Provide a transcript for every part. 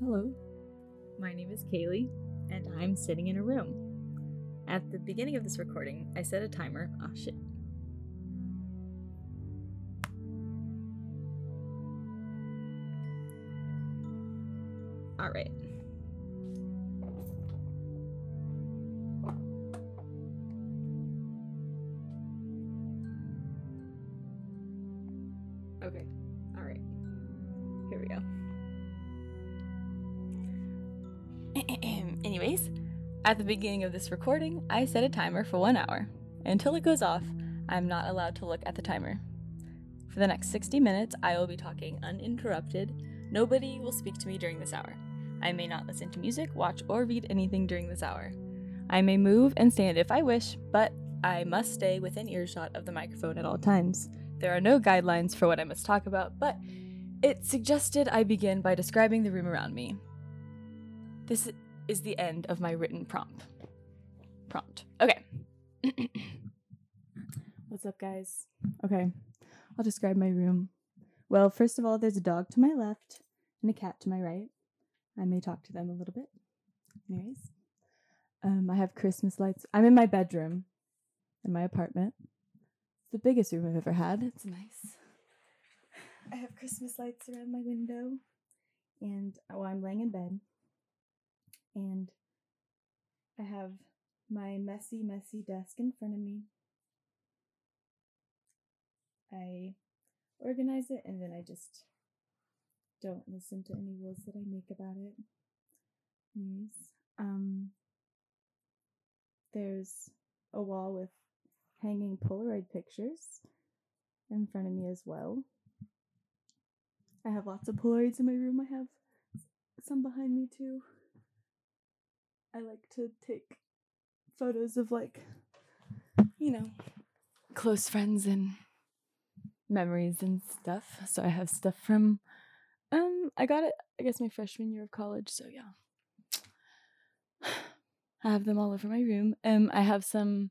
Hello, my name is Kaylee, and I'm sitting in a room. At the beginning of this recording, I set a timer. Oh shit. Alright. Okay, at the beginning of this recording, I set a timer for one hour. Until it goes off, I'm not allowed to look at the timer. For the next 60 minutes, I will be talking uninterrupted. Nobody will speak to me during this hour. I may not listen to music, watch, or read anything during this hour. I may move and stand if I wish, but I must stay within earshot of the microphone at all times. There are no guidelines for what I must talk about, but it suggested I begin by describing the room around me. This is the end of my written prompt. Prompt. Okay. What's up, guys? Okay, I'll describe my room. Well, first of all, there's a dog to my left and a cat to my right. I may talk to them a little bit. Anyways, um, I have Christmas lights. I'm in my bedroom in my apartment. It's the biggest room I've ever had. It's nice. I have Christmas lights around my window, and oh, I'm laying in bed and I have my messy, messy desk in front of me. I organize it and then I just don't listen to any rules that I make about it. Anyways, um, there's a wall with hanging Polaroid pictures in front of me as well. I have lots of Polaroids in my room. I have some behind me too. I like to take photos of like, you know, close friends and memories and stuff. So I have stuff from um I got it I guess my freshman year of college, so yeah. I have them all over my room. Um I have some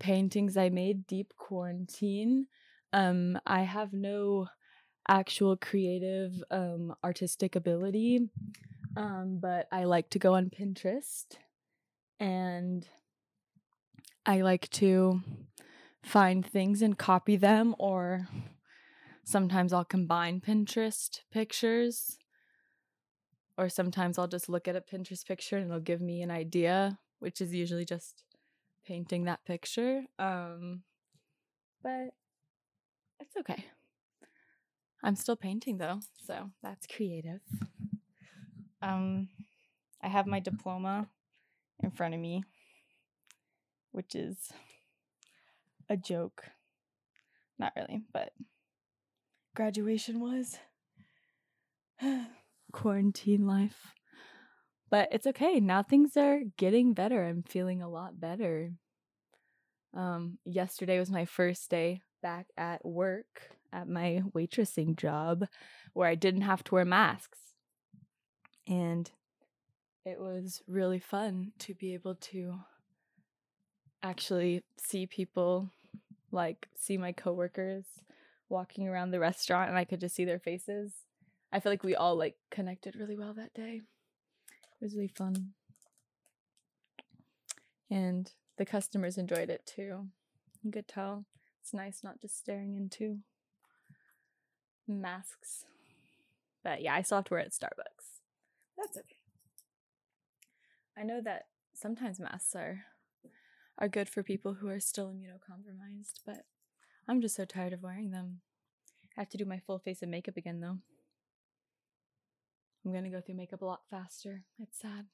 paintings I made deep quarantine. Um I have no actual creative um artistic ability. Um but I like to go on Pinterest and I like to find things and copy them, or sometimes I'll combine Pinterest pictures, or sometimes I'll just look at a Pinterest picture and it'll give me an idea, which is usually just painting that picture. Um, but it's okay. I'm still painting though, so that's creative. Um, I have my diploma in front of me, which is a joke. Not really, but graduation was quarantine life. But it's okay. Now things are getting better. I'm feeling a lot better. Um, yesterday was my first day back at work at my waitressing job where I didn't have to wear masks. And it was really fun to be able to actually see people like see my coworkers walking around the restaurant and I could just see their faces. I feel like we all like connected really well that day. It was really fun. And the customers enjoyed it too. You could tell it's nice not just staring into masks. But yeah, I still have to wear it at Starbucks. That's okay. I know that sometimes masks are are good for people who are still immunocompromised, but I'm just so tired of wearing them. I have to do my full face of makeup again though. I'm gonna go through makeup a lot faster. It's sad.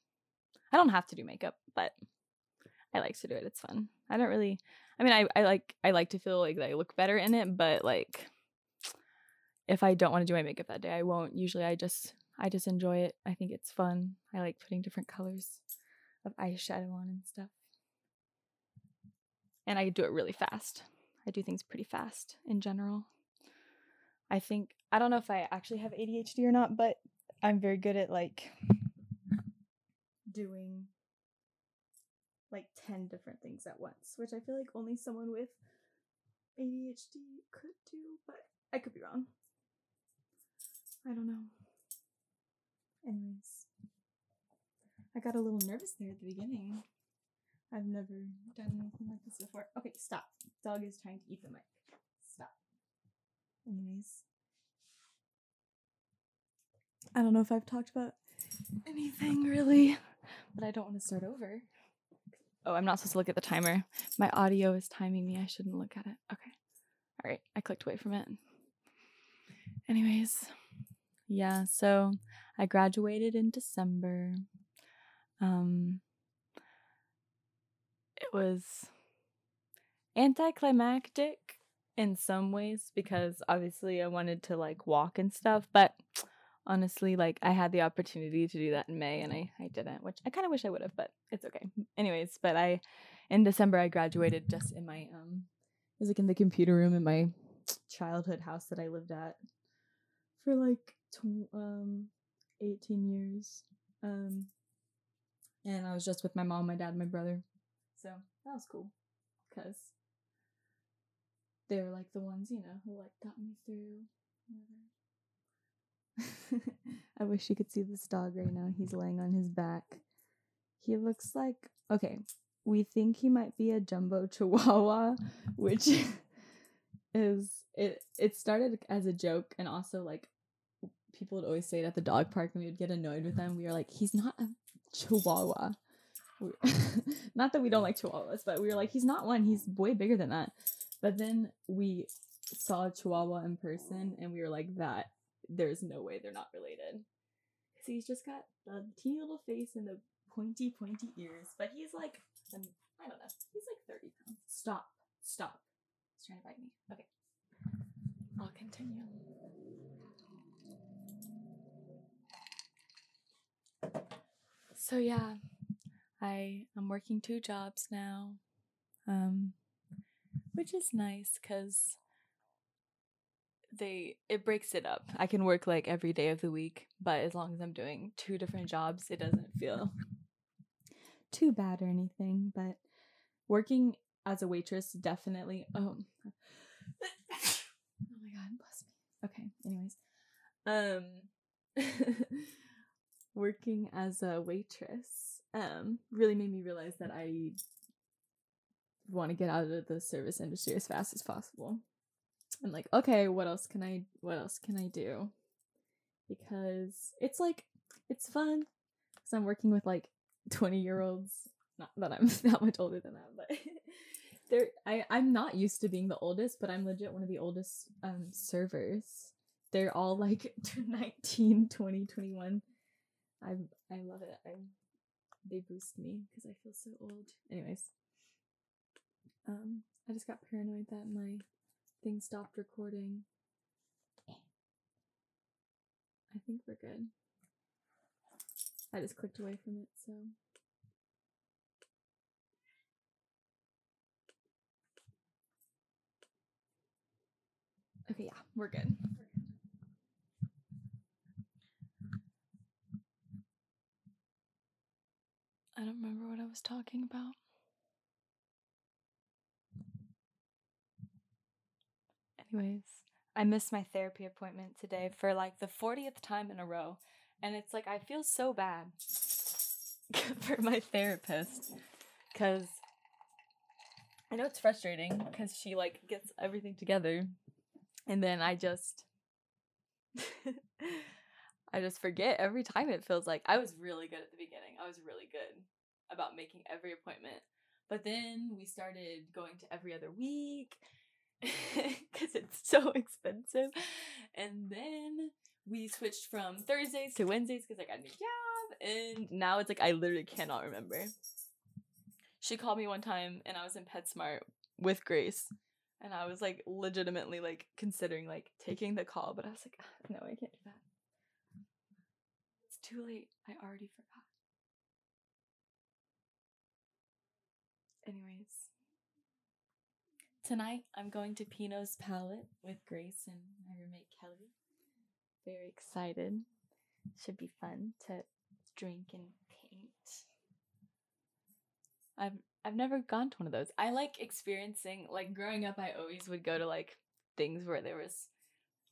I don't have to do makeup, but I like to do it. It's fun. I don't really I mean I, I like I like to feel like I look better in it, but like if I don't want to do my makeup that day, I won't. Usually I just I just enjoy it. I think it's fun. I like putting different colors of eyeshadow on and stuff. And I do it really fast. I do things pretty fast in general. I think I don't know if I actually have ADHD or not, but I'm very good at like doing like 10 different things at once, which I feel like only someone with ADHD could do, but I could be wrong. I don't know. Anyways, I got a little nervous there at the beginning. I've never done anything like this before. Okay, stop. Dog is trying to eat the mic. Stop. Anyways. I don't know if I've talked about anything really, but I don't want to start over. Oh, I'm not supposed to look at the timer. My audio is timing me. I shouldn't look at it. Okay. All right. I clicked away from it. Anyways, yeah, so I graduated in December. Um it was anticlimactic in some ways because obviously I wanted to like walk and stuff, but honestly, like I had the opportunity to do that in May and I, I didn't, which I kind of wish I would have, but it's okay. Anyways, but I in December I graduated just in my um it was like in the computer room in my childhood house that I lived at for like tw- um 18 years. Um and I was just with my mom, my dad, my brother. So that was cool because they were like the ones, you know, who like got me through. I wish you could see this dog right now. He's laying on his back. He looks like okay. We think he might be a jumbo chihuahua, which is it. It started as a joke, and also like people would always say it at the dog park, and we would get annoyed with them. We were like, he's not a chihuahua. not that we don't like chihuahuas, but we were like, he's not one. He's way bigger than that. But then we saw a chihuahua in person, and we were like, that there's no way they're not related. Because he's just got the teeny little face and the pointy, pointy ears. But he's like, um, I don't know, he's like 30 pounds. Stop. Stop. He's trying to bite me. Okay. I'll continue. So yeah, I am working two jobs now. Um which is nice cuz they it breaks it up. I can work like every day of the week, but as long as I'm doing two different jobs, it doesn't feel too bad or anything, but working as a waitress definitely oh oh my god bless me okay anyways um working as a waitress um really made me realize that i want to get out of the service industry as fast as possible. I'm like okay what else can i what else can i do? Because it's like it's fun because i'm working with like 20 year olds not that i'm that much older than that but they're I, i'm not used to being the oldest but i'm legit one of the oldest um servers. They're all like 19 20 21 i i love it. I they boost me because i feel so old. Anyways um i just got paranoid that my thing stopped recording. I think we're good. I just clicked away from it so. Okay, yeah, we're good. I don't remember what I was talking about. Anyways, I missed my therapy appointment today for like the 40th time in a row. And it's like, I feel so bad for my therapist because I know it's frustrating because she like gets everything together and then I just I just forget every time it feels like I was really good at the beginning. I was really good about making every appointment. But then we started going to every other week cuz it's so expensive. And then we switched from Thursdays to Wednesdays cuz I got a new job and now it's like I literally cannot remember. She called me one time and I was in PetSmart with Grace and I was like legitimately like considering like taking the call, but I was like, no, I can't do too late. I already forgot. Anyways, tonight I'm going to Pinot's Palette with Grace and my roommate Kelly. Very excited. Should be fun to drink and paint. I've I've never gone to one of those. I like experiencing like growing up I always would go to like things where there was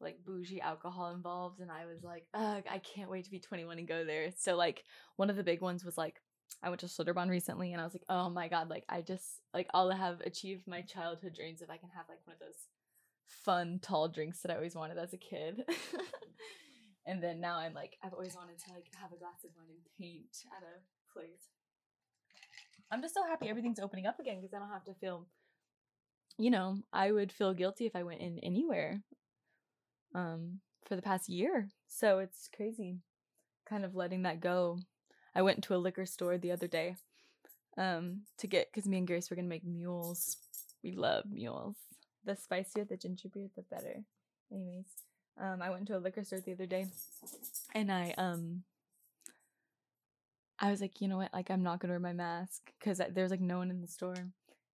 like bougie alcohol involved and I was like, ugh, I can't wait to be 21 and go there. So like one of the big ones was like I went to Schlitterbahn recently and I was like, oh my god, like I just like I'll have achieved my childhood dreams if I can have like one of those fun tall drinks that I always wanted as a kid. and then now I'm like, I've always wanted to like have a glass of wine and paint at a place. I'm just so happy everything's opening up again because I don't have to feel you know, I would feel guilty if I went in anywhere um for the past year. So it's crazy kind of letting that go. I went to a liquor store the other day um to get cuz me and Grace were going to make mules. We love mules. The spicier the ginger beer the better. Anyways, um I went to a liquor store the other day and I um I was like, you know what? Like I'm not going to wear my mask cuz there's like no one in the store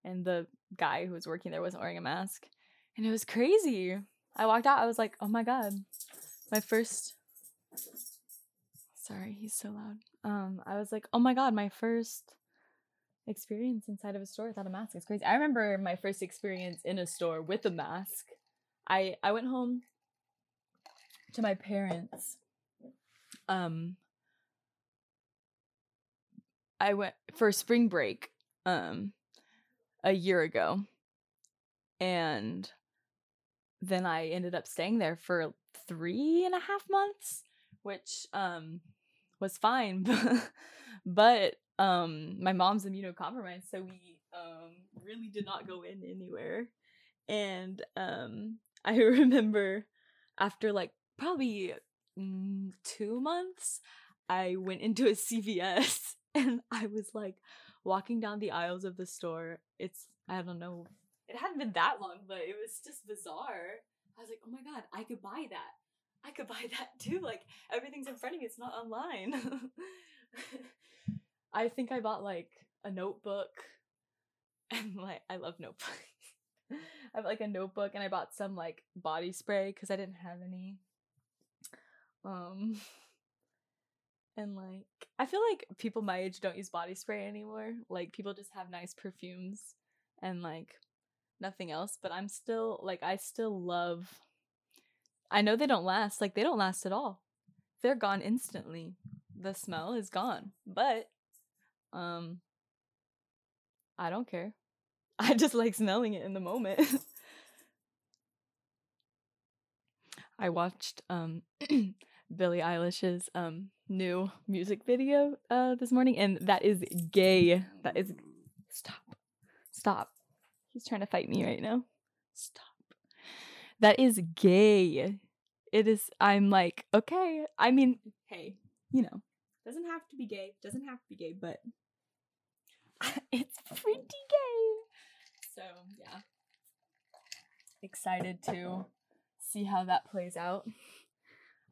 and the guy who was working there wasn't wearing a mask. And it was crazy. I walked out, I was like, oh my god. My first sorry, he's so loud. Um, I was like, oh my god, my first experience inside of a store without a mask. It's crazy. I remember my first experience in a store with a mask. I I went home to my parents. Um I went for spring break um a year ago. And then I ended up staying there for three and a half months, which um was fine. but um my mom's immunocompromised, so we um really did not go in anywhere. And um I remember after like probably mm, two months, I went into a CVS and I was like walking down the aisles of the store. It's I don't know it hadn't been that long, but it was just bizarre. I was like, oh my god, I could buy that. I could buy that too. Like everything's in front of me, it's not online. I think I bought like a notebook and like I love notebooks. I have like a notebook and I bought some like body spray because I didn't have any. Um and like I feel like people my age don't use body spray anymore. Like people just have nice perfumes and like nothing else, but I'm still like I still love I know they don't last, like they don't last at all. They're gone instantly. The smell is gone. But um I don't care. I just like smelling it in the moment. I watched um Billie Eilish's um new music video uh this morning and that is gay. That is stop. Stop. He's trying to fight me right now. Stop. That is gay. It is, I'm like, okay. I mean, hey, you know, doesn't have to be gay. Doesn't have to be gay, but it's pretty gay. So, yeah. Excited to see how that plays out.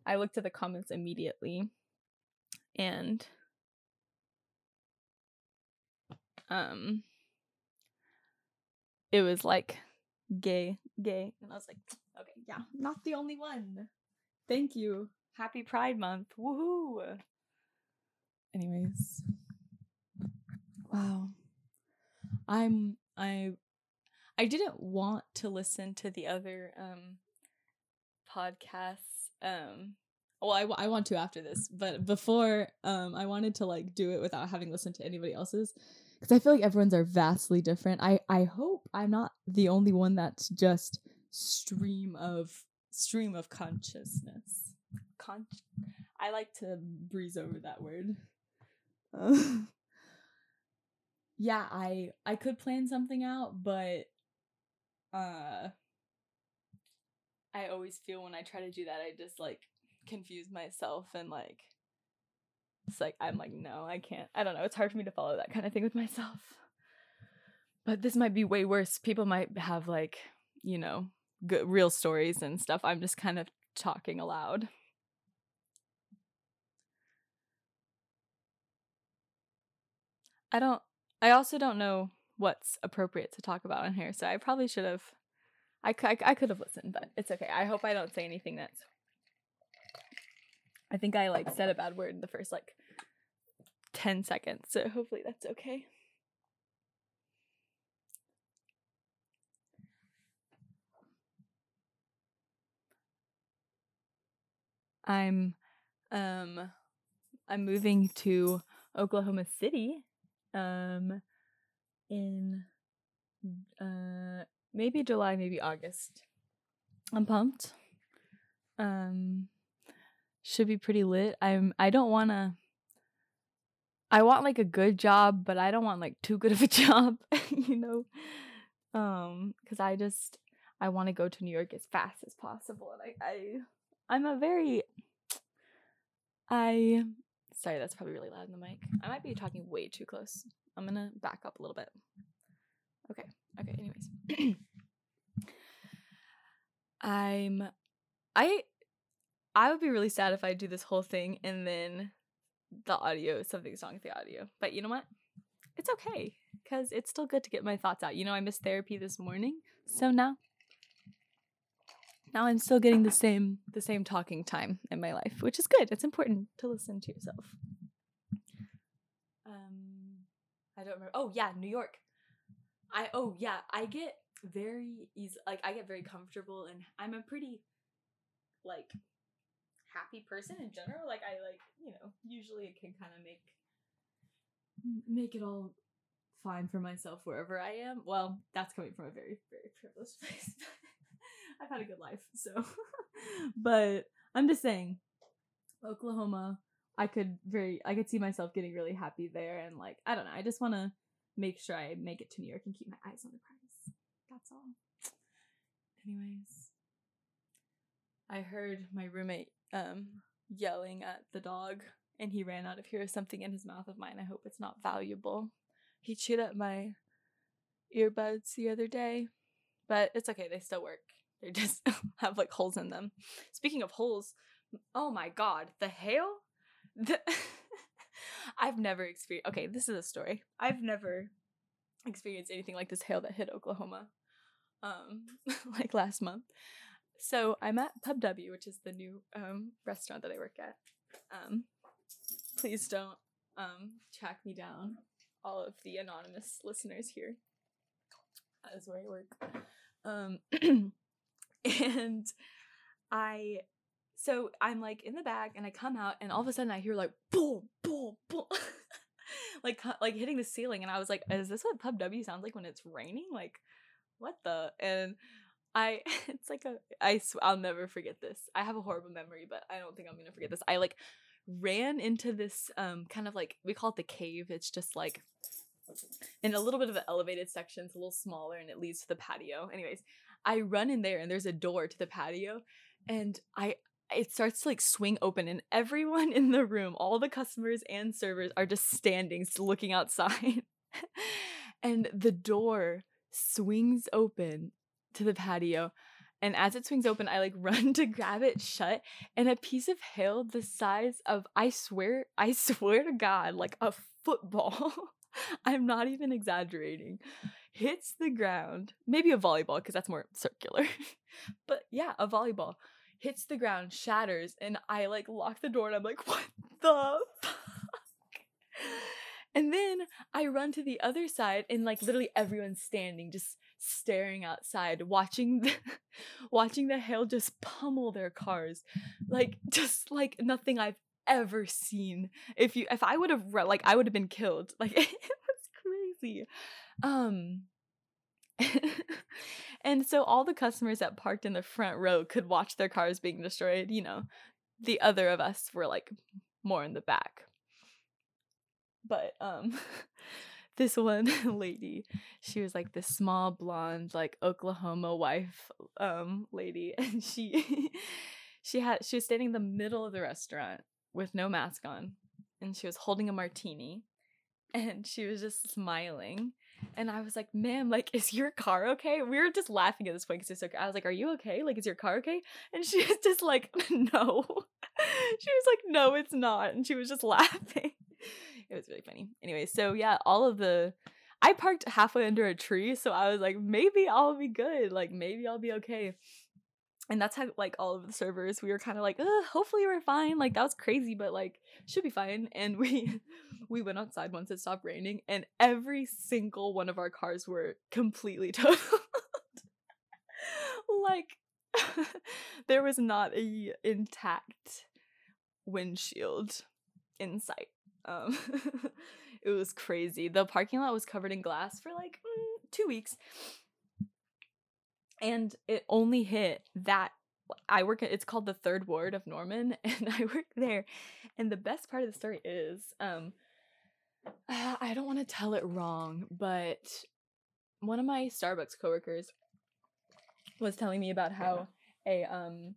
I looked at the comments immediately and um it was like gay, gay. And I was like, okay, yeah, not the only one. Thank you. Happy Pride Month. Woohoo. Anyways. Wow. I'm I I didn't want to listen to the other um podcasts um well I, I want to after this but before um i wanted to like do it without having listened to anybody else's because I feel like everyone's are vastly different. I I hope I'm not the only one that's just stream of stream of consciousness. Con- I like to breeze over that word. Yeah, I I could plan something out, but uh I always feel when I try to do that I just like confuse myself and like it's like I'm like, no, I can't. I don't know. It's hard for me to follow that kind of thing with myself. But this might be way worse. People might have like, you know, good real stories and stuff. I'm just kind of talking aloud. I don't I also don't know what's appropriate to talk about in here, so I probably should have I, I, I could have listened, but it's okay. I hope I don't say anything that's I think I like said a bad word in the first like 10 seconds, so hopefully that's okay. I'm um I'm moving to Oklahoma City um in uh maybe July, maybe August. I'm pumped. Um should be pretty lit. I'm I don't want to I want like a good job, but I don't want like too good of a job, you know. Um cuz I just I want to go to New York as fast as possible and I I I'm a very I sorry, that's probably really loud in the mic. I might be talking way too close. I'm going to back up a little bit. Okay. Okay, anyways. I'm I I would be really sad if I do this whole thing and then the audio something's wrong with the audio. But you know what? It's okay cuz it's still good to get my thoughts out. You know, I missed therapy this morning. So now now I'm still getting the same the same talking time in my life, which is good. It's important to listen to yourself. Um I don't remember. Oh, yeah, New York. I oh, yeah, I get very easy like I get very comfortable and I'm a pretty like happy person in general. Like I like, you know, usually it can kind of make make it all fine for myself wherever I am. Well, that's coming from a very very privileged place. I've had a good life, so but I'm just saying Oklahoma, I could very I could see myself getting really happy there and like I don't know, I just want to make sure I make it to New York and keep my eyes on the prize. That's all. Anyways, I heard my roommate um yelling at the dog and he ran out of here with something in his mouth of mine. I hope it's not valuable. He chewed up my earbuds the other day, but it's okay. They still work. They just have like holes in them. Speaking of holes, oh my god, the hail? The I've never experienced Okay, this is a story. I've never experienced anything like this hail that hit Oklahoma um like last month. So I'm at Pub W, which is the new um restaurant that I work at. Um please don't um track me down all of the anonymous listeners here. That is where I work. Um and I so I'm like in the back, and I come out and all of a sudden I hear like boom boom boom like like hitting the ceiling and I was like is this what pub W sounds like when it's raining like what the and I it's like a I sw- I'll never forget this. I have a horrible memory but I don't think I'm to forget this. I like ran into this um kind of like we call it the cave. It's just like in a little bit of an elevated section. It's a little smaller and it leads to the patio. Anyways, I run in there and there's a door to the patio and I it starts to like swing open and everyone in the room, all the customers and servers are just standing looking outside. and the door swings open to the patio and as it swings open, I like run to grab it shut, and a piece of hail the size of I swear, I swear to God, like a football. I'm not even exaggerating hits the ground, maybe a volleyball because that's more circular. but yeah, a volleyball hits the ground, shatters, and I like lock the door and I'm like, what the fuck? And then I run to the other side and like literally everyone's standing just staring outside watching the watching the hail just pummel their cars like just like nothing I've ever seen. If you if I would have like I would have been killed. Like it was crazy. Um and so all the customers that parked in the front row could watch their cars being destroyed, you know. The other of us were like more in the back. But um this one lady, she was like this small blonde like Oklahoma wife um lady and she she had she was standing in the middle of the restaurant with no mask on and she was holding a martini and she was just smiling and I was like, ma'am, like, is your car okay? We were just laughing at this point because it's okay. I was like, are you okay? Like, is your car okay? And she was just like, no. she was like, no, it's not. And she was just laughing. it was really funny. Anyway, so yeah, all of the I parked halfway under a tree, so I was like, maybe I'll be good. Like, maybe I'll be okay and that's how like all of the servers we were kind of like hopefully we're fine like that was crazy but like should be fine and we we went outside once it stopped raining and every single one of our cars were completely totaled like there was not a intact windshield in sight. Um, it was crazy. The parking lot was covered in glass for like mm, two weeks, and it only hit that. I work at it's called the third ward of Norman, and I work there. And the best part of the story is, um, I don't want to tell it wrong, but one of my Starbucks coworkers was telling me about how a um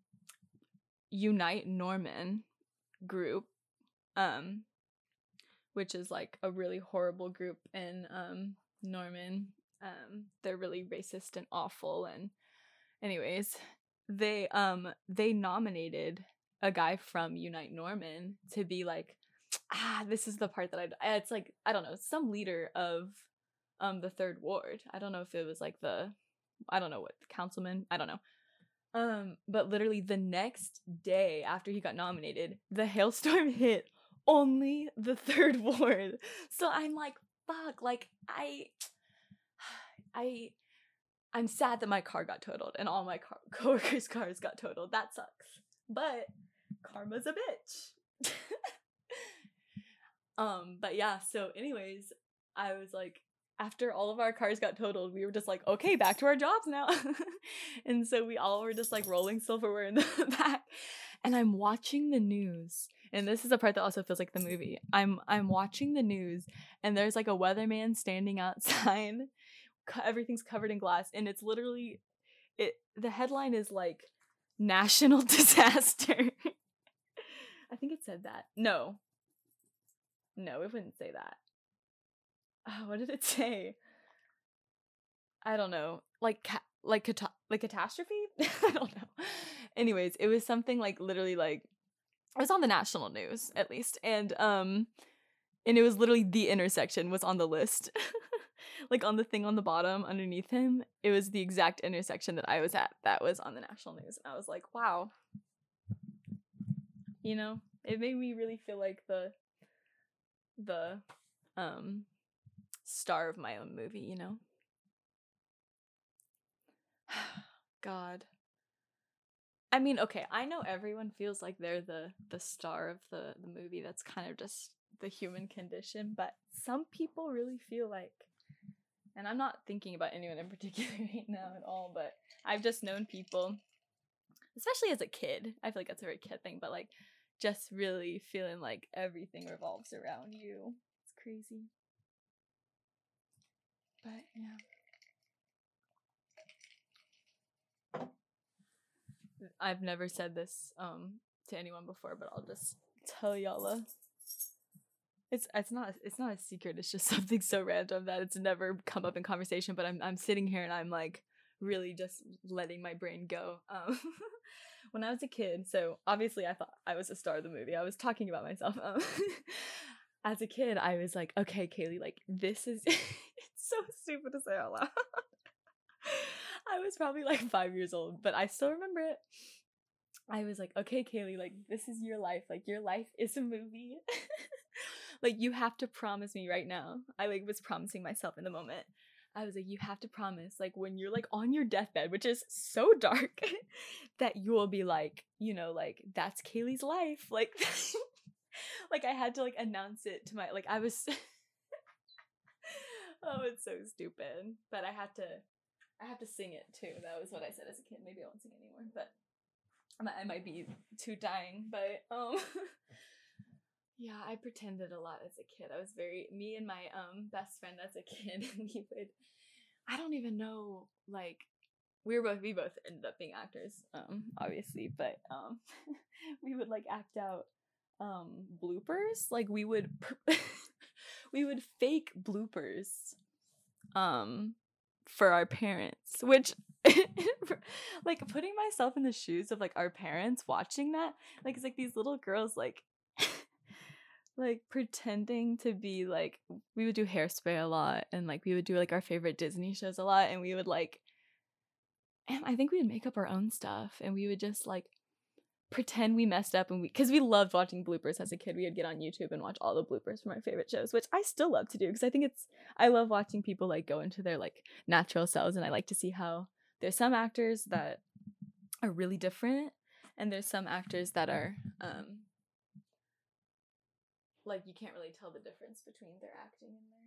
Unite Norman group um which is like a really horrible group in um Norman. Um they're really racist and awful and anyways, they um they nominated a guy from Unite Norman to be like ah this is the part that I it's like I don't know, some leader of um the third ward. I don't know if it was like the I don't know what councilman, I don't know. Um, but literally the next day after he got nominated, the hailstorm hit only the third ward. So I'm like, fuck, like I I I'm sad that my car got totaled and all my car- coworkers' cars got totaled. That sucks. But karma's a bitch. um, but yeah, so anyways, I was like, after all of our cars got totaled, we were just like, okay, back to our jobs now. and so we all were just like rolling silverware in the back. And I'm watching the news. And this is a part that also feels like the movie. I'm I'm watching the news and there's like a weatherman standing outside. Everything's covered in glass and it's literally it the headline is like national disaster. I think it said that. No. No, it wouldn't say that oh, what did it say? I don't know. Like ca- like cata- like catastrophe? I don't know. Anyways, it was something like literally like it was on the national news at least and um and it was literally the intersection was on the list. like on the thing on the bottom underneath him, it was the exact intersection that I was at that was on the national news. And I was like, wow. You know, it made me really feel like the the um star of my own movie, you know? God. I mean, okay, I know everyone feels like they're the the star of the the movie. That's kind of just the human condition, but some people really feel like and I'm not thinking about anyone in particular right now at all, but I've just known people especially as a kid. I feel like that's a very kid thing, but like just really feeling like everything revolves around you. It's crazy. But yeah. I've never said this um to anyone before, but I'll just tell y'all. It's it's not it's not a secret. It's just something so random that it's never come up in conversation. But I'm I'm sitting here and I'm like really just letting my brain go. Um, when I was a kid, so obviously I thought I was a star of the movie. I was talking about myself. Um, as a kid, I was like, okay, Kaylee, like this is it's so stupid to say out loud. I was probably like five years old, but I still remember it. I was like, okay, Kaylee, like this is your life. Like your life is a movie. like you have to promise me right now. I like was promising myself in the moment. I was like, you have to promise, like when you're like on your deathbed, which is so dark, that you will be like, you know, like that's Kaylee's life. Like like I had to like announce it to my like I was oh, it's so stupid. But I had to, I have to sing it too. That was what I said as a kid. Maybe I won't sing anymore, but I might be too dying. But um, yeah, I pretended a lot as a kid. I was very me and my um best friend as a kid. we would, I don't even know like we were both we both ended up being actors um obviously but um we would like act out um bloopers like we would we would fake bloopers um for our parents which like putting myself in the shoes of like our parents watching that like it's like these little girls like like pretending to be like we would do hairspray a lot and like we would do like our favorite disney shows a lot and we would like and i think we would make up our own stuff and we would just like pretend we messed up and we because we loved watching bloopers as a kid we would get on youtube and watch all the bloopers from our favorite shows which i still love to do because i think it's i love watching people like go into their like natural selves and i like to see how there's some actors that are really different and there's some actors that are um like you can't really tell the difference between their acting and their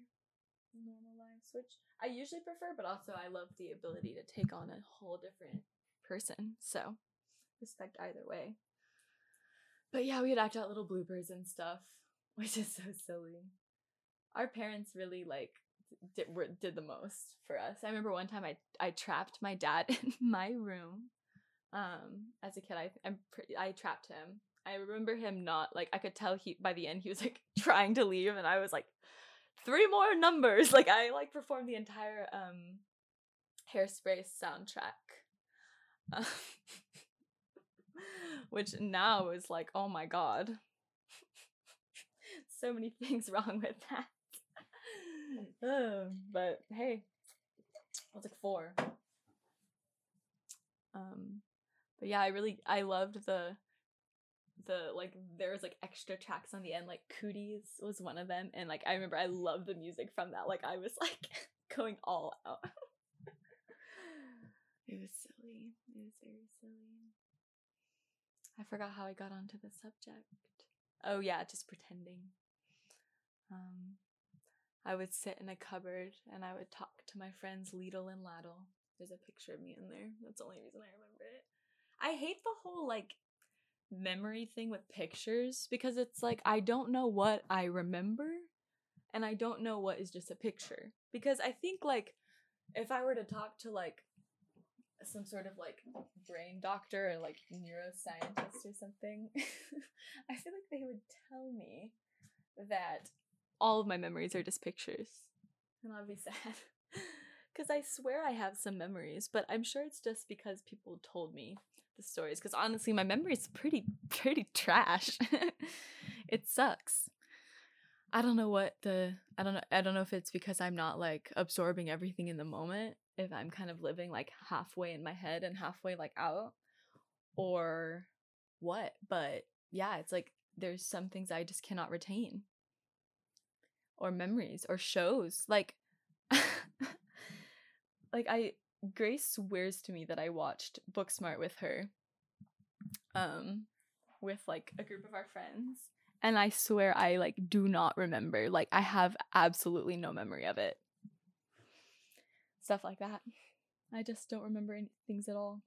normal lives, which I usually prefer, but also I love the ability to take on a whole different person. So respect either way. But yeah, we'd act out little bloopers and stuff, which is so silly. Our parents really like did, were, did the most for us. I remember one time I I trapped my dad in my room. Um, as a kid, I I'm I trapped him. I remember him not like I could tell he by the end he was like trying to leave, and I was like, three more numbers. Like I like performed the entire um hairspray soundtrack. Uh, which now is like, oh my god. so many things wrong with that. uh, but hey, I like four. Um, but yeah, I really I loved the the like there was like extra tracks on the end like cooties was one of them and like i remember i loved the music from that like i was like going all out it was silly it was very silly i forgot how i got onto the subject oh yeah just pretending um i would sit in a cupboard and i would talk to my friends Lidl and Laddle. there's a picture of me in there that's the only reason i remember it i hate the whole like memory thing with pictures because it's like I don't know what I remember and I don't know what is just a picture. Because I think like if I were to talk to like some sort of like brain doctor or like neuroscientist or something, I feel like they would tell me that all of my memories are just pictures. And I'll be sad. Because I swear I have some memories, but I'm sure it's just because people told me the stories because honestly my memory is pretty pretty trash it sucks i don't know what the i don't know i don't know if it's because i'm not like absorbing everything in the moment if i'm kind of living like halfway in my head and halfway like out or what but yeah it's like there's some things i just cannot retain or memories or shows like like i Grace swears to me that I watched Booksmart with her. Um with like a group of our friends. And I swear I like do not remember. Like I have absolutely no memory of it. Stuff like that. I just don't remember any things at all.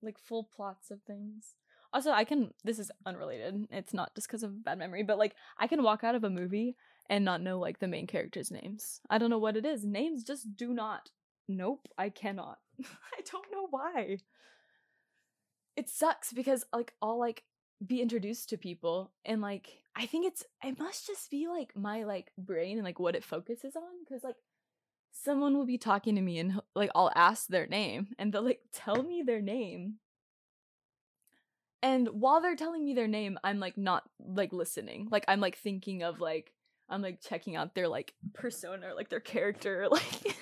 Like full plots of things. Also, I can this is unrelated. It's not just because of bad memory, but like I can walk out of a movie and not know like the main characters' names. I don't know what it is. Names just do not nope, I cannot. I don't know why. It sucks because like I'll like be introduced to people and like I think it's it must just be like my like brain and like what it focuses on cuz like someone will be talking to me and like I'll ask their name and they'll like tell me their name. And while they're telling me their name, I'm like not like listening. Like I'm like thinking of like I'm like checking out their like persona like their character, like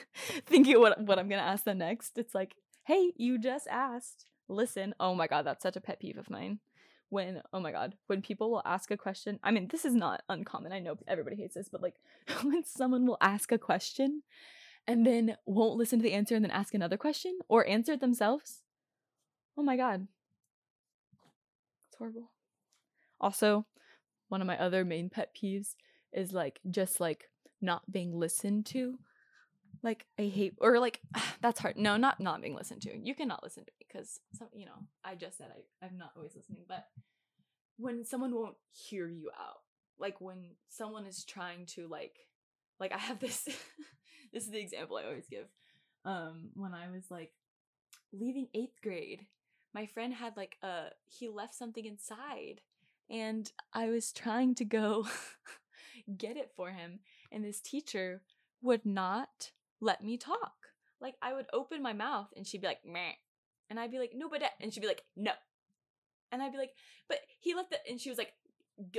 thinking what what I'm gonna ask them next. It's like, hey, you just asked. Listen. Oh my god, that's such a pet peeve of mine. When oh my god, when people will ask a question. I mean, this is not uncommon. I know everybody hates this, but like when someone will ask a question and then won't listen to the answer and then ask another question or answer it themselves. Oh my god. It's horrible. Also, one of my other main pet peeves is like just like not being listened to like i hate or like that's hard no not not being listened to you cannot listen to me because some you know i just said I, i'm not always listening but when someone won't hear you out like when someone is trying to like like i have this this is the example i always give um when i was like leaving eighth grade my friend had like a he left something inside and i was trying to go get it for him. And this teacher would not let me talk. Like I would open my mouth and she'd be like, meh. And I'd be like, no, but, and she'd be like, no. And I'd be like, but he left it. And she was like,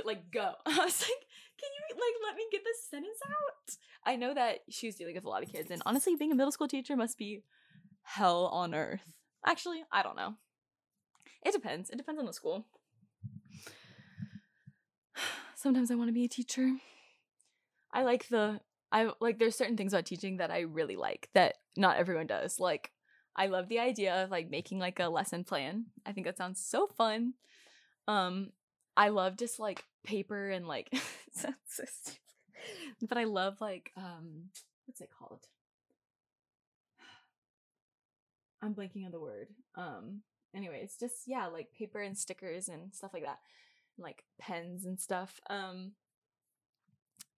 like, go. I was like, can you like let me get this sentence out? I know that she was dealing with a lot of kids. And honestly, being a middle school teacher must be hell on earth. Actually, I don't know. It depends. It depends on the school. Sometimes I want to be a teacher. I like the I like there's certain things about teaching that I really like that not everyone does. Like I love the idea of like making like a lesson plan. I think that sounds so fun. Um I love just like paper and like. But I love like um what's it called? I'm blanking on the word. Um anyway, it's just yeah, like paper and stickers and stuff like that. Like pens and stuff. Um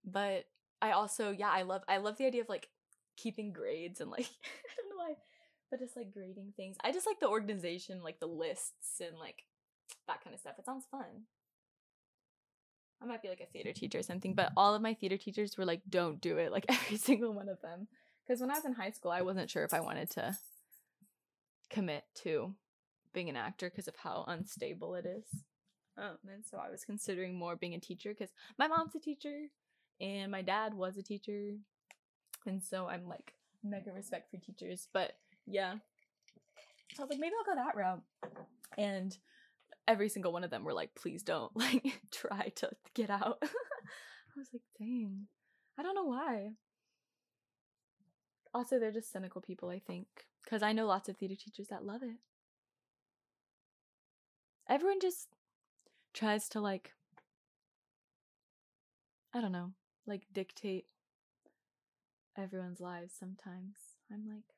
but I also yeah, I love I love the idea of like keeping grades and like I don't know why, but just like grading things. I just like the organization, like the lists and like that kind of stuff. It sounds fun. I might be like a theater teacher or something, but all of my theater teachers were like, don't do it, like every single one of them. Because when I was in high school, I wasn't sure if I wanted to commit to being an actor because of how unstable it is. Um, and so I was considering more being a teacher because my mom's a teacher and my dad was a teacher. And so I'm like mega respect for teachers. But yeah. So I was like, maybe I'll go that route. And every single one of them were like, please don't like try to get out. I was like, dang. I don't know why. Also, they're just cynical people, I think. Because I know lots of theater teachers that love it. Everyone just tries to, like, I don't know, like dictate everyone's lives sometimes. I'm like,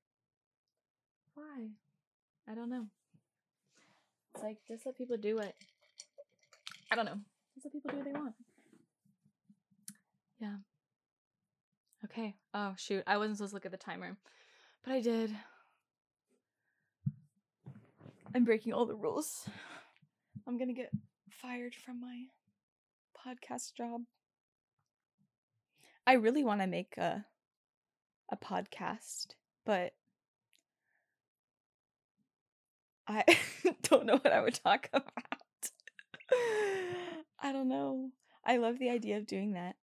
why? I don't know. It's like just let people do it. I don't know. Just let people do what they want. Yeah. Okay. Oh shoot. I wasn't supposed to look at the timer. But I did. I'm breaking all the rules. I'm gonna get fired from my podcast job. I really want to make a a podcast, but I don't know what I would talk about. I don't know. I love the idea of doing that.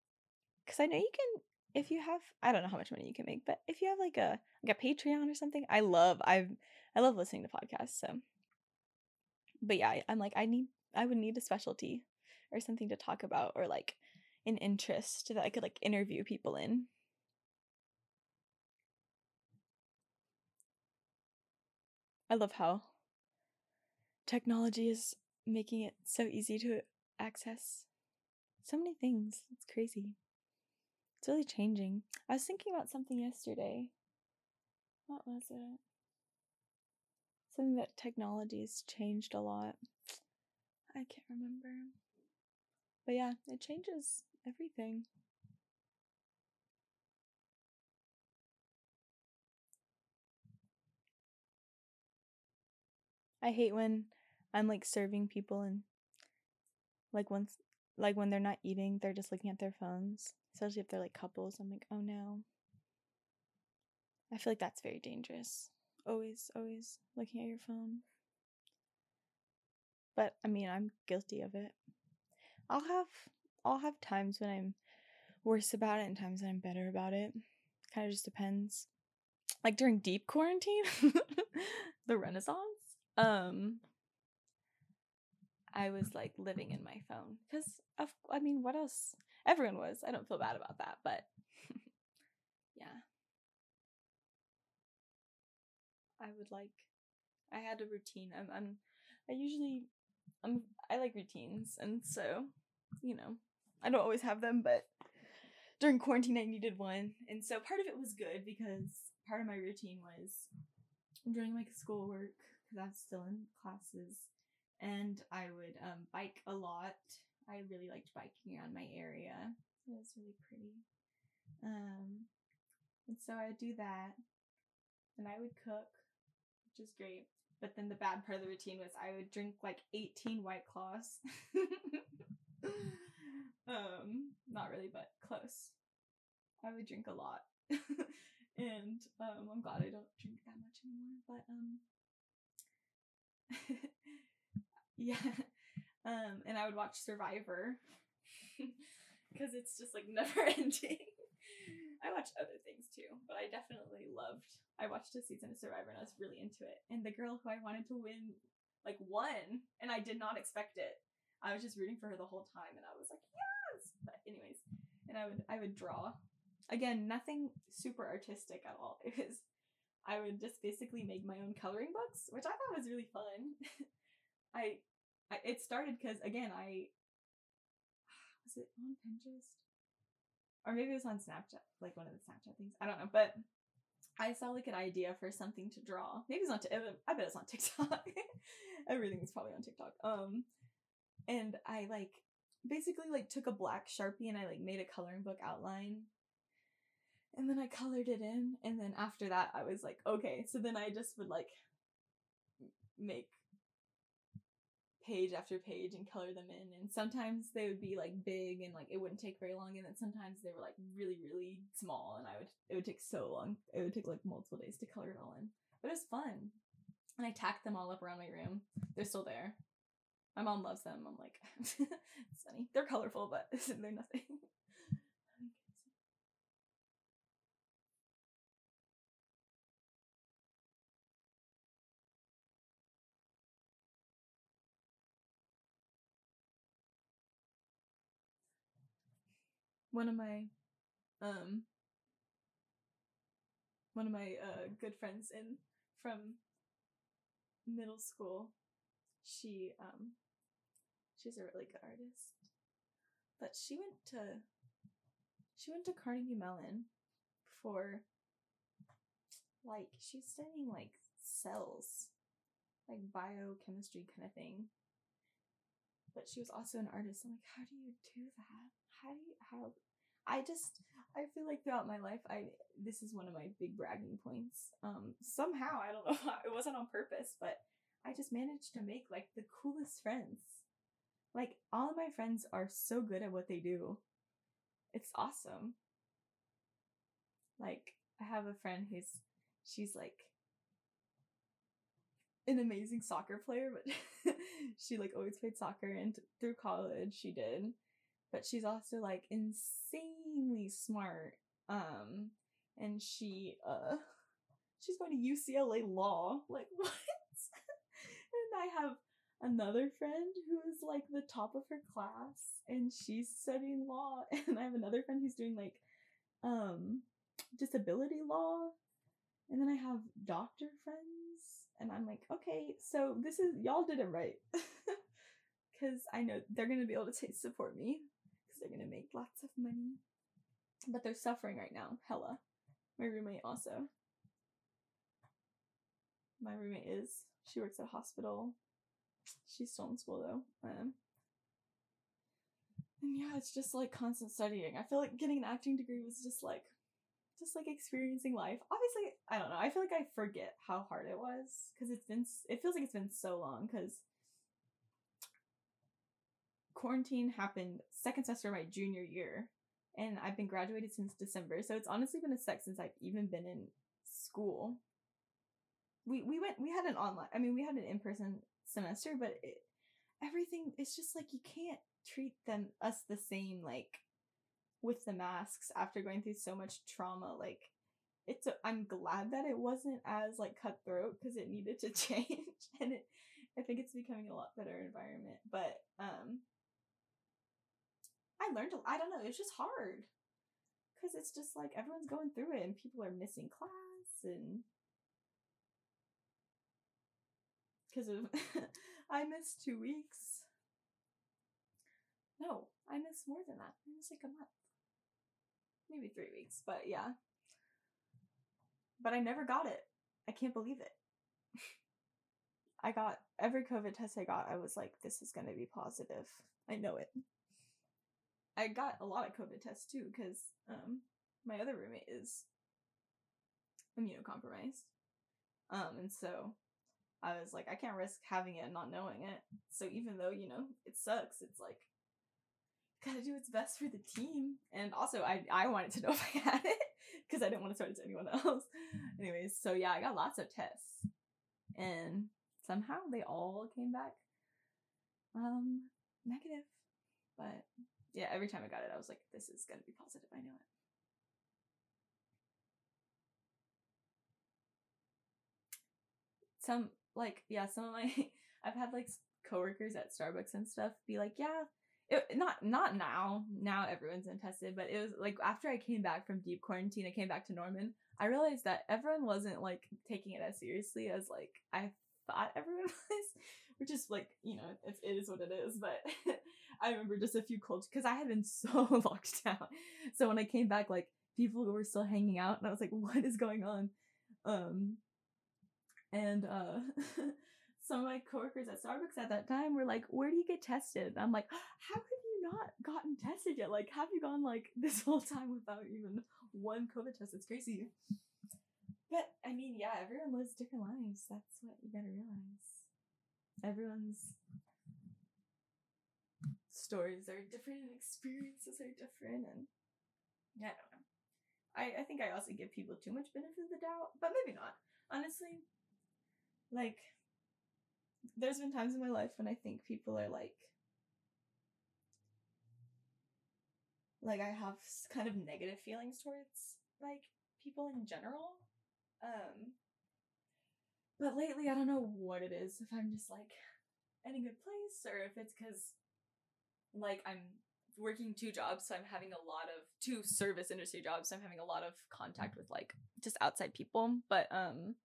Cuz I know you can if you have I don't know how much money you can make, but if you have like a like a Patreon or something, I love I I love listening to podcasts, so but yeah, I'm like I need I would need a specialty or something to talk about or like an interest that I could like interview people in. I love how technology is making it so easy to access so many things. It's crazy. It's really changing. I was thinking about something yesterday. What was it? Something that technology has changed a lot. I can't remember. But yeah, it changes everything. I hate when I'm like serving people and like once like when they're not eating, they're just looking at their phones. Especially if they're like couples. I'm like, oh no. I feel like that's very dangerous. Always, always looking at your phone. But I mean, I'm guilty of it. I'll have I'll have times when I'm worse about it and times when I'm better about it. Kind of just depends. Like during deep quarantine, the Renaissance, um I was like living in my phone cuz of I mean, what else? Everyone was. I don't feel bad about that, but yeah. I would like I had a routine. I'm I'm I usually I'm I like routines and so, you know, I don't always have them, but during quarantine I needed one. And so part of it was good because part of my routine was doing like schoolwork because I was still in classes and I would um, bike a lot. I really liked biking around my area. It was really pretty. Um, and so I would do that and I would cook, which is great. But then the bad part of the routine was I would drink like 18 white claws. um, not really, but close. I would drink a lot. and um, I'm glad I don't drink that much anymore. But um yeah. Um, and I would watch Survivor because it's just like never ending. I watched other things too, but I definitely loved. I watched a season of Survivor and I was really into it. And the girl who I wanted to win, like, won, and I did not expect it. I was just rooting for her the whole time, and I was like, yes. But anyways, and I would I would draw. Again, nothing super artistic at all. It was I would just basically make my own coloring books, which I thought was really fun. I, I it started because again I was it on Pinterest? Or maybe it was on Snapchat, like one of the Snapchat things. I don't know, but I saw like an idea for something to draw. Maybe it's on. T- I bet it's on TikTok. Everything's probably on TikTok. Um, and I like basically like took a black sharpie and I like made a coloring book outline. And then I colored it in, and then after that, I was like, okay. So then I just would like make page after page and color them in. And sometimes they would be like big and like it wouldn't take very long. And then sometimes they were like really really small. And i would it would take so long. It would take like multiple days to color it all in. But it was fun. And i tacked them all up around my room. They're still there. My mom loves them. I'm like it's funny. They're colorful but they're nothing one of my um one of my uh good friends in from middle school she um she's a really good artist. But she went to she went to Carnegie Mellon for like she's studying like cells like biochemistry kind of thing. But she was also an artist. I'm like how do you do that how do you how I just I feel like throughout my life I this is one of my big bragging points. Um somehow I don't know it wasn't on purpose, but I just managed to make like the coolest friends. Like all of my friends are so good at what they do. It's awesome. Like I have a friend who's she's like an amazing soccer player, but she like always played soccer and through college she did but she's also like insanely smart. Um, and she uh, she's going to UCLA Law. Like what? and I have another friend who is like the top of her class, and she's studying law. And I have another friend who's doing like um disability law. And then I have doctor friends, and I'm like, okay, so this is y'all did it right. Because I know they're gonna be able to t- support me they're gonna make lots of money. But they're suffering right now, hella. My roommate also. My roommate is. She works at a hospital. She's still in school though. Um, and yeah, it's just like constant studying. I feel like getting an acting degree was just like just like experiencing life. Obviously, I don't know. I feel like I forget how hard it was because it's been it feels like it's been so long cuz quarantine happened second semester of my junior year, and I've been graduated since December. So it's honestly been a sec since I've even been in school. We we went we had an online. I mean, we had an in person semester, but it, everything it's just like you can't treat them us the same like with the masks after going through so much trauma like it's i'm glad that it wasn't as like cutthroat because it needed to change and it i think it's becoming a lot better environment but um I learned, I don't know, it's just hard. Because it's just like everyone's going through it and people are missing class and. Because of. I missed two weeks. No, I missed more than that. I missed like a month. Maybe three weeks, but yeah. But I never got it. I can't believe it. I got every COVID test I got, I was like, this is going to be positive. I know it. I got a lot of COVID tests too because um, my other roommate is immunocompromised. Um, and so I was like, I can't risk having it and not knowing it. So even though, you know, it sucks, it's like, gotta do what's best for the team. And also, I, I wanted to know if I had it because I didn't want to start it to anyone else. Anyways, so yeah, I got lots of tests. And somehow they all came back um, negative. But yeah, every time I got it, I was like, this is gonna be positive. I know it. Some like yeah, some of my I've had like coworkers at Starbucks and stuff be like, yeah, it, not not now. Now everyone's untested, but it was like after I came back from deep quarantine, I came back to Norman. I realized that everyone wasn't like taking it as seriously as like I thought everyone was, which is like you know it's, it is what it is. But I remember just a few cold because I had been so locked down. So when I came back, like people were still hanging out, and I was like, "What is going on?" Um, and uh, some of my coworkers at Starbucks at that time were like, "Where do you get tested?" And I'm like, "How have you not gotten tested yet? Like, have you gone like this whole time without even one COVID test? It's crazy." But I mean, yeah, everyone lives different lives. That's what you gotta realize. Everyone's stories are different and experiences are different and yeah, I don't know. I, I think I also give people too much benefit of the doubt, but maybe not. Honestly, like there's been times in my life when I think people are like like I have kind of negative feelings towards like people in general um, but lately, I don't know what it is. If I'm just like in a good place, or if it's because like I'm working two jobs, so I'm having a lot of two service industry jobs. So I'm having a lot of contact with like just outside people. But um,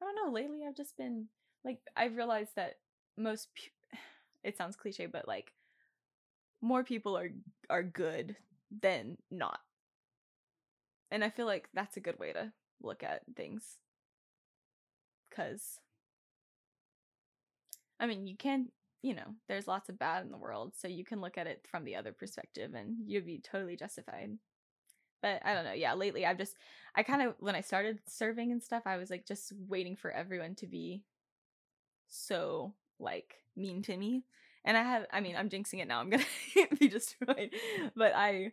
I don't know. Lately, I've just been like I've realized that most. It sounds cliche, but like more people are are good than not. And I feel like that's a good way to look at things. Because, I mean, you can't. you know, there's lots of bad in the world, so you can look at it from the other perspective and you'd be totally justified. But I don't know. Yeah, lately I've just, I kind of, when I started serving and stuff, I was like just waiting for everyone to be so, like, mean to me. And I have, I mean, I'm jinxing it now. I'm gonna be destroyed. But I,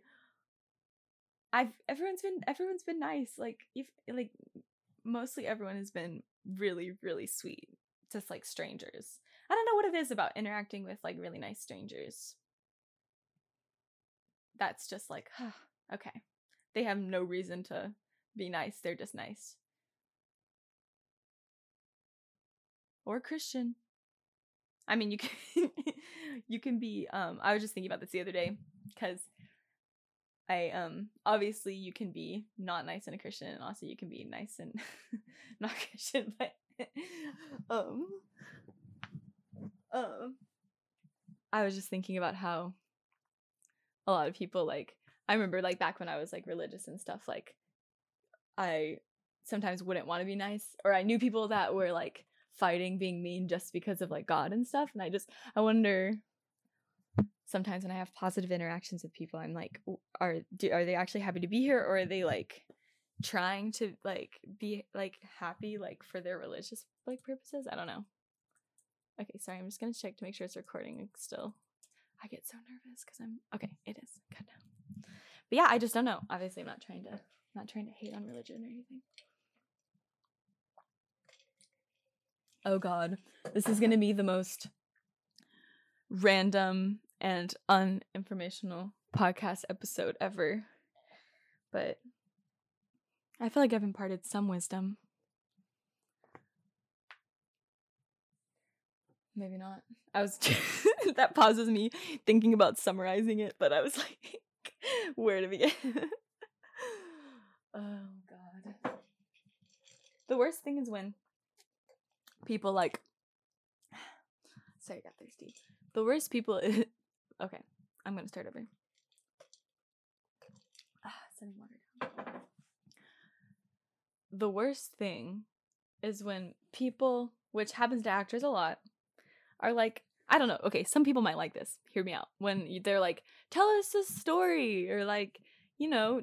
I've everyone's been everyone's been nice. Like if like mostly everyone has been really really sweet. Just like strangers. I don't know what it is about interacting with like really nice strangers. That's just like, huh, okay. They have no reason to be nice. They're just nice. Or Christian. I mean, you can you can be um I was just thinking about this the other day cuz I um obviously you can be not nice and a Christian and also you can be nice and not Christian, but um um I was just thinking about how a lot of people like I remember like back when I was like religious and stuff like I sometimes wouldn't want to be nice or I knew people that were like fighting being mean just because of like God and stuff and I just I wonder sometimes when I have positive interactions with people, I'm like, are do, are they actually happy to be here, or are they like trying to like be like happy like for their religious like purposes? I don't know. Okay, sorry, I'm just gonna check to make sure it's recording still. I get so nervous because I'm okay. It is now. But yeah, I just don't know. Obviously, I'm not trying to not trying to hate on religion or anything. Oh God, this is gonna be the most random and uninformational podcast episode ever. But I feel like I've imparted some wisdom. Maybe not. I was that pauses me thinking about summarizing it, but I was like, where to begin? oh god. The worst thing is when people like sorry, I got thirsty. The worst people is okay. I'm gonna start over. Ah, sending water down. The worst thing is when people, which happens to actors a lot, are like, I don't know. Okay, some people might like this. Hear me out. When they're like, "Tell us a story," or like, you know,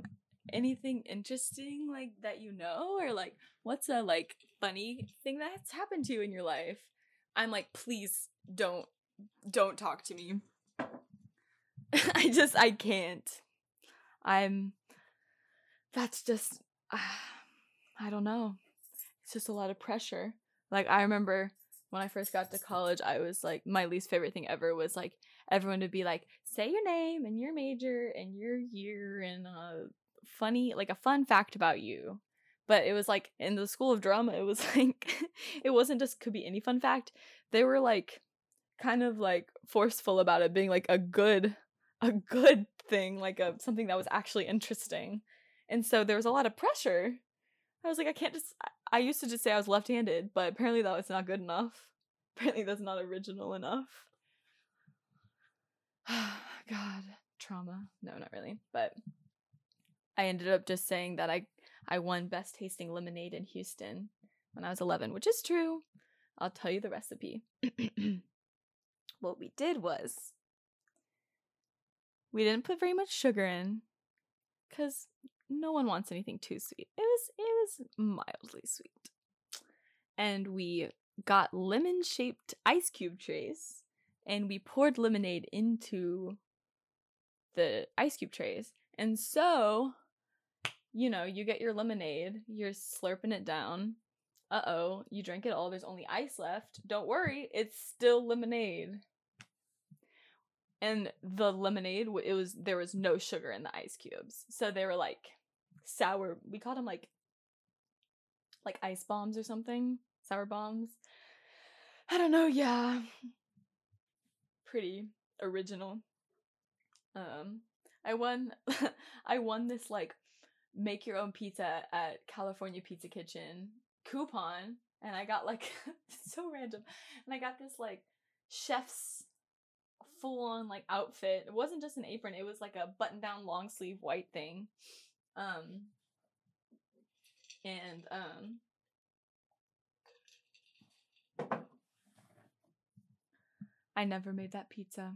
anything interesting like that you know, or like, what's a like funny thing that's happened to you in your life? I'm like, please don't don't talk to me. I just I can't. I'm that's just uh, I don't know. It's just a lot of pressure. Like I remember when I first got to college, I was like my least favorite thing ever was like everyone would be like say your name and your major and your year and a funny like a fun fact about you. But it was like in the school of drama, it was like it wasn't just could be any fun fact. They were like kind of like forceful about it being like a good a good thing like a something that was actually interesting and so there was a lot of pressure i was like i can't just i used to just say i was left-handed but apparently that was not good enough apparently that's not original enough God, trauma. No, not really. But I ended up just saying that I I won best tasting lemonade in Houston when I was 11, which is true. I'll tell you the recipe. what we did was we didn't put very much sugar in cuz no one wants anything too sweet. It was it was mildly sweet. And we got lemon-shaped ice cube trays and we poured lemonade into the ice cube trays. And so, you know, you get your lemonade, you're slurping it down. Uh oh, you drink it all, there's only ice left. Don't worry, it's still lemonade. And the lemonade, it was there was no sugar in the ice cubes, so they were like sour. We called them like like ice bombs or something, sour bombs. I don't know. Yeah, pretty original. Um, I won. I won this like make your own pizza at California Pizza Kitchen coupon, and I got like so random, and I got this like chef's full on like outfit. It wasn't just an apron; it was like a button down long sleeve white thing. Um, and um. I never made that pizza,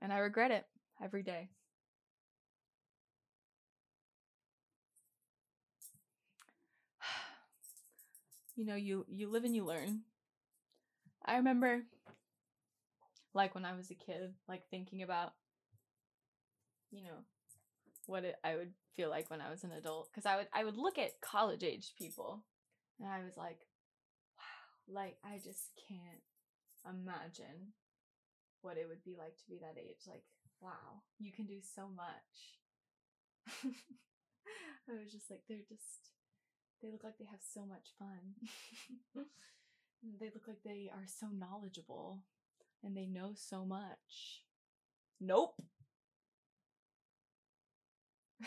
and I regret it every day. you know, you you live and you learn. I remember like when I was a kid, like thinking about you know, what it, I would feel like when I was an adult cuz I would I would look at college-aged people and I was like, wow, like I just can't imagine what it would be like to be that age. Like wow, you can do so much. I was just like, they're just, they look like they have so much fun. they look like they are so knowledgeable and they know so much. Nope.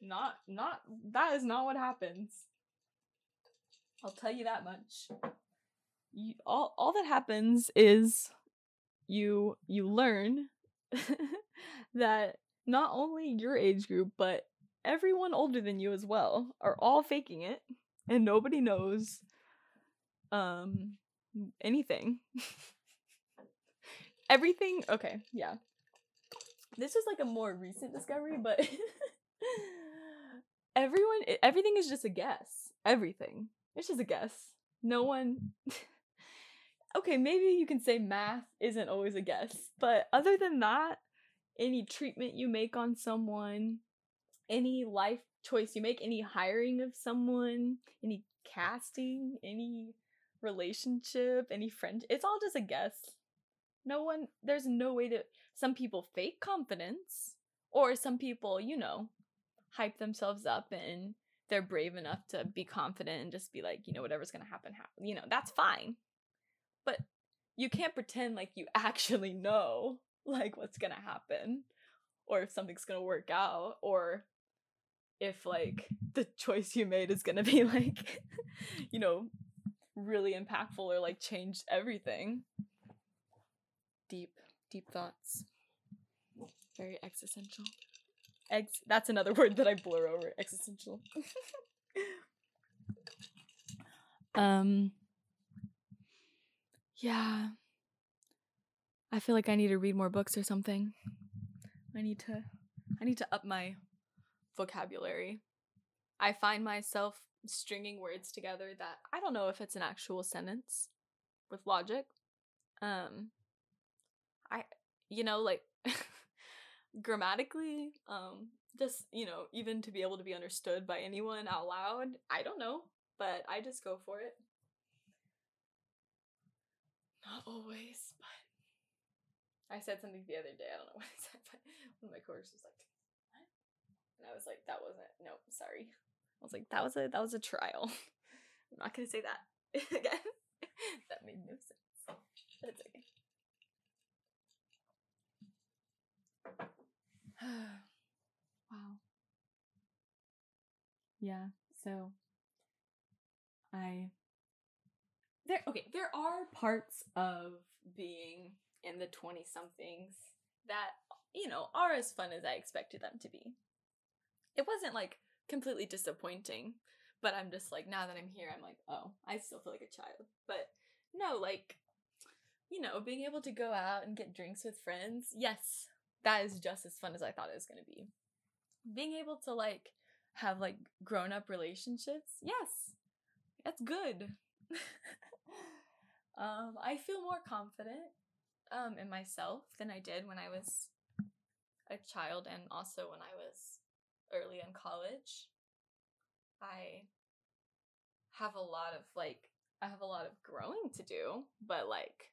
not, not, that is not what happens. I'll tell you that much. You, all, all that happens is you you learn that not only your age group but everyone older than you as well are all faking it and nobody knows um anything. Everything okay yeah. This is like a more recent discovery but everyone everything is just a guess. Everything. It's just a guess. No one okay, maybe you can say math isn't always a guess, but other than that, any treatment you make on someone, any life choice you make, any hiring of someone, any casting, any relationship, any friend, it's all just a guess. No one, there's no way to, some people fake confidence, or some people, you know, hype themselves up and they're brave enough to be confident and just be like, you know, whatever's gonna happen, happen. You know, that's fine but you can't pretend like you actually know like what's gonna happen or if something's gonna work out or if like the choice you made is gonna be like you know really impactful or like change everything deep deep thoughts very existential Ex- that's another word that i blur over existential um yeah. I feel like I need to read more books or something. I need to I need to up my vocabulary. I find myself stringing words together that I don't know if it's an actual sentence with logic. Um I you know like grammatically um just you know even to be able to be understood by anyone out loud, I don't know, but I just go for it. Not always, but I said something the other day. I don't know what I said, but one of my coworkers was like, "What?" And I was like, "That wasn't. No, sorry." I was like, "That was a that was a trial. I'm not gonna say that again. that made no sense, but it's okay." wow. Yeah. So I there okay there are parts of being in the 20 somethings that, you know, are as fun as I expected them to be. It wasn't like completely disappointing, but I'm just like, now that I'm here, I'm like, oh, I still feel like a child. But no, like, you know, being able to go out and get drinks with friends, yes, that is just as fun as I thought it was going to be. Being able to like have like grown up relationships, yes, that's good. um, I feel more confident um, in myself than I did when I was a child and also when I was early in college. I have a lot of like I have a lot of growing to do, but like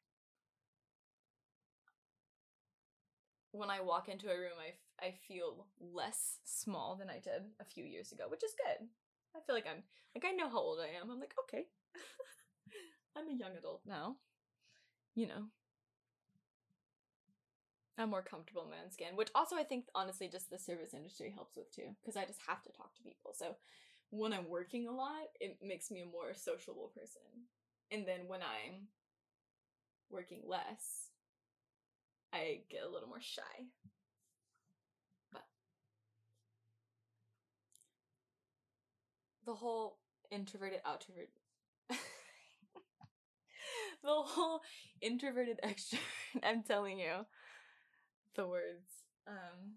when I walk into a room, I, f- I feel less small than I did a few years ago, which is good. I feel like I'm like I know how old I am. I'm like, okay. I'm a young adult now. You know. I'm more comfortable in my own skin, which also I think honestly just the service industry helps with too, because I just have to talk to people. So when I'm working a lot, it makes me a more sociable person. And then when I'm working less, I get a little more shy. But the whole introverted outrovert the whole introverted extrovert I'm telling you the words um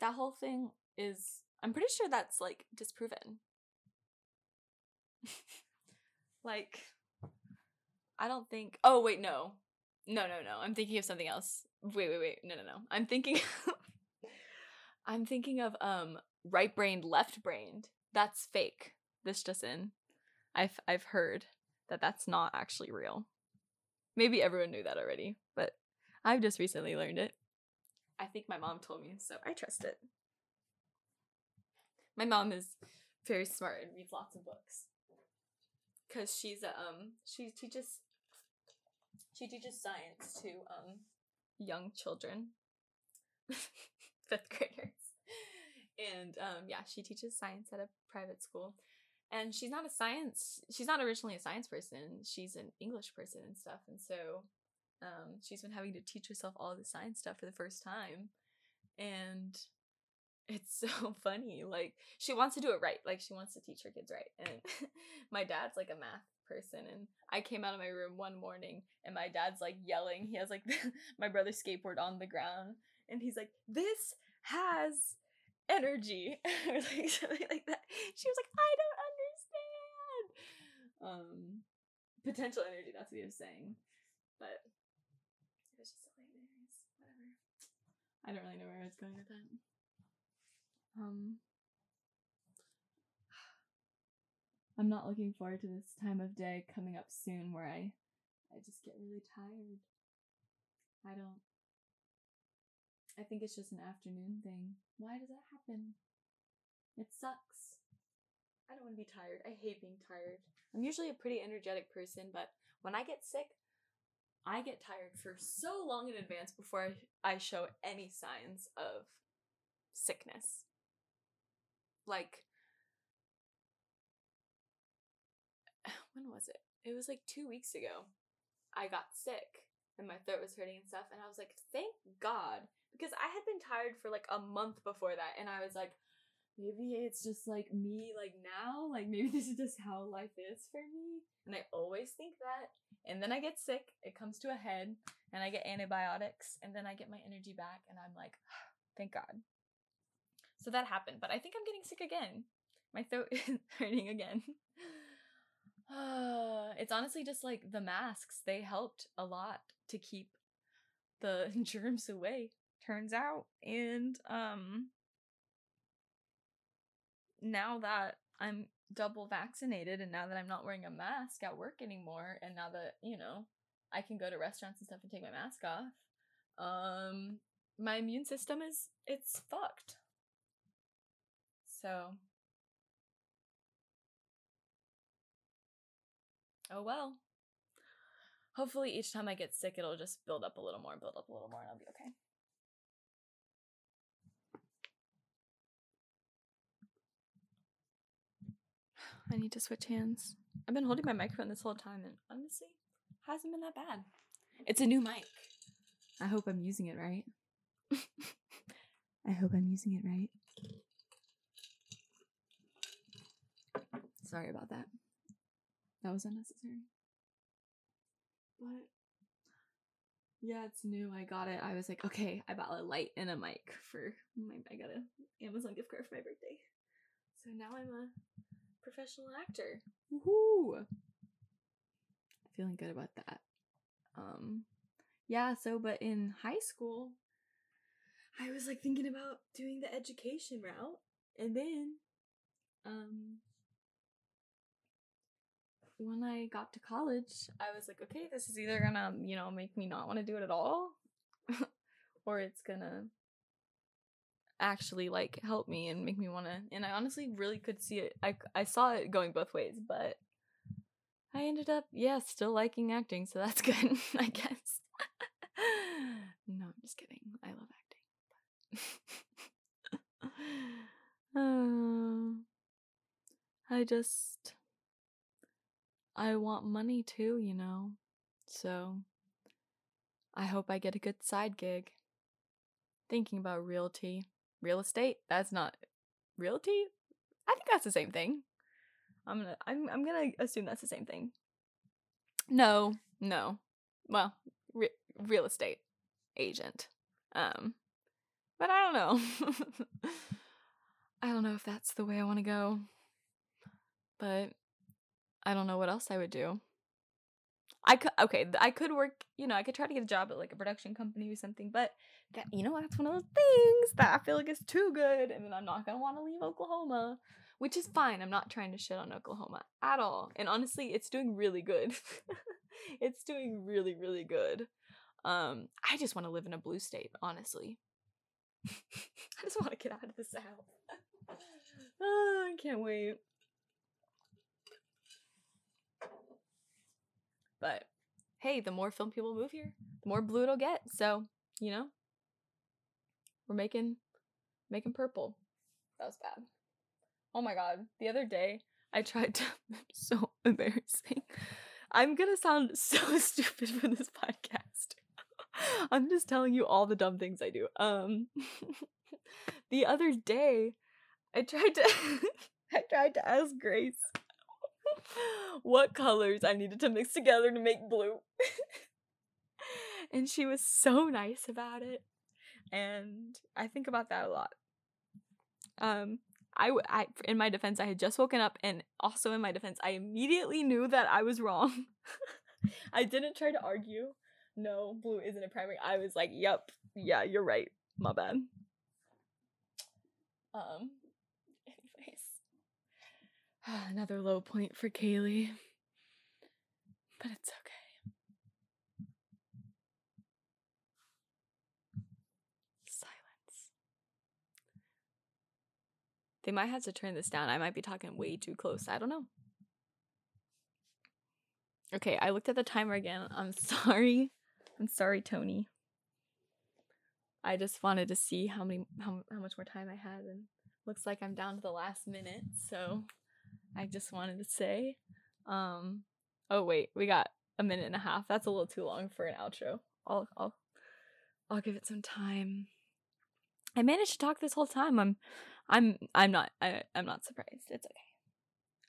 that whole thing is I'm pretty sure that's like disproven. like I don't think Oh wait, no. No, no, no. I'm thinking of something else. Wait, wait, wait. No, no, no. I'm thinking I'm thinking of um right-brained, left-brained. That's fake. This just in. I've I've heard that that's not actually real. Maybe everyone knew that already, but I've just recently learned it. I think my mom told me, so I trust it. My mom is very smart and reads lots of books. Cause she's a um she teaches she teaches science to um young children. Fifth graders. And um yeah, she teaches science at a private school. And she's not a science she's not originally a science person. She's an English person and stuff. And so um she's been having to teach herself all the science stuff for the first time. And it's so funny. Like she wants to do it right. Like she wants to teach her kids right. And my dad's like a math person and I came out of my room one morning and my dad's like yelling. He has like my brother's skateboard on the ground and he's like, "This has energy." or like something like that. She was like, "I don't understand." Um potential energy, that's what he was saying. But it was just hilarious. Whatever. I don't really know where I was going with that. Um, I'm not looking forward to this time of day coming up soon where I I just get really tired. I don't I think it's just an afternoon thing. Why does that happen? It sucks. I don't want to be tired. I hate being tired. I'm usually a pretty energetic person, but when I get sick, I get tired for so long in advance before I, show any signs of sickness like when was it? It was like two weeks ago. I got sick and my throat was hurting and stuff, and I was like, thank God. Because I had been tired for like a month before that, and I was like, maybe it's just like me, like now, like maybe this is just how life is for me. And I always think that. And then I get sick, it comes to a head, and I get antibiotics, and then I get my energy back, and I'm like, thank God. So that happened, but I think I'm getting sick again. My throat is hurting again. It's honestly just like the masks. They helped a lot to keep the germs away, turns out. And um now that I'm double vaccinated and now that I'm not wearing a mask at work anymore and now that, you know, I can go to restaurants and stuff and take my mask off, um my immune system is it's fucked. So, oh well. Hopefully, each time I get sick, it'll just build up a little more, build up a little more, and I'll be okay. I need to switch hands. I've been holding my microphone this whole time, and honestly, hasn't been that bad. It's a new mic. I hope I'm using it right. I hope I'm using it right. Sorry about that. That was unnecessary. But yeah, it's new. I got it. I was like, okay, I bought a light and a mic for my I got a Amazon gift card for my birthday. So now I'm a professional actor. Woohoo! Feeling good about that. Um yeah, so but in high school I was like thinking about doing the education route and then um when I got to college, I was like, okay, this is either gonna, you know, make me not want to do it at all, or it's gonna actually like help me and make me want to. And I honestly really could see it. I, I saw it going both ways, but I ended up, yeah, still liking acting, so that's good, I guess. no, I'm just kidding. I love acting. uh, I just I want money too, you know. So I hope I get a good side gig. Thinking about realty, real estate. That's not realty. I think that's the same thing. I'm gonna I'm I'm gonna assume that's the same thing. No, no. Well, re- real estate agent. Um, but I don't know. I don't know if that's the way I want to go. But I don't know what else I would do. I could okay, I could work, you know, I could try to get a job at like a production company or something, but that you know, that's one of those things that I feel like is too good and then I'm not going to want to leave Oklahoma, which is fine. I'm not trying to shit on Oklahoma at all. And honestly, it's doing really good. it's doing really really good. Um I just want to live in a blue state, honestly. I just want to get out of the south. oh, I can't wait. But hey, the more film people move here, the more blue it'll get. So, you know, we're making making purple. That was bad. Oh my god. The other day I tried to so embarrassing. I'm gonna sound so stupid for this podcast. I'm just telling you all the dumb things I do. Um the other day I tried to I tried to ask Grace what colors I needed to mix together to make blue. and she was so nice about it. And I think about that a lot. Um, I, I, in my defense, I had just woken up, and also in my defense, I immediately knew that I was wrong. I didn't try to argue. No, blue isn't a primary. I was like, "Yep, yeah, you're right. My bad." Um, Another low point for Kaylee. But it's okay. Silence. They might have to turn this down. I might be talking way too close. I don't know. Okay, I looked at the timer again. I'm sorry. I'm sorry, Tony. I just wanted to see how many how, how much more time I had and looks like I'm down to the last minute, so I just wanted to say. Um oh wait, we got a minute and a half. That's a little too long for an outro. I'll I'll I'll give it some time. I managed to talk this whole time. I'm I'm I'm not I, I'm not surprised. It's okay.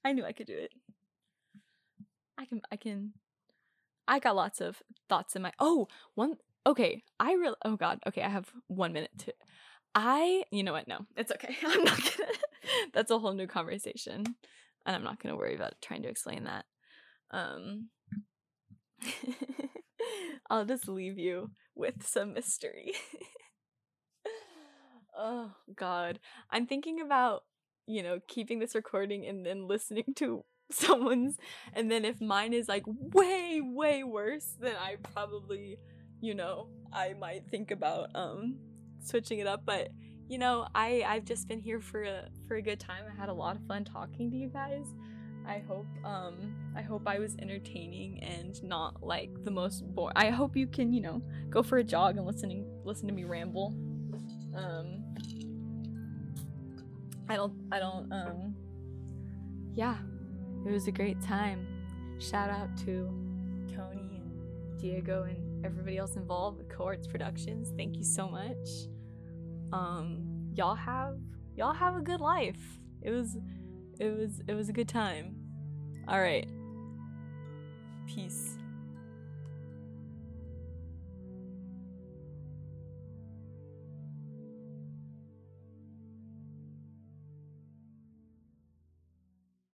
I knew I could do it. I can I can I got lots of thoughts in my Oh, one okay. I really oh god. Okay, I have 1 minute to I you know what? No. It's okay. I'm not to That's a whole new conversation and I'm not going to worry about trying to explain that. Um, I'll just leave you with some mystery. oh god, I'm thinking about you know keeping this recording and then listening to someone's and then if mine is like way way worse then I probably you know I might think about um switching it up but you know, I I've just been here for a for a good time. I had a lot of fun talking to you guys. I hope um I hope I was entertaining and not like the most boring. I hope you can, you know, go for a jog and listening listen to me ramble. Um I don't I don't um yeah. It was a great time. Shout out to Tony and Diego and everybody else involved with Cohorts Productions. Thank you so much. Um, y'all have y'all have a good life. It was it was it was a good time. All right. Peace.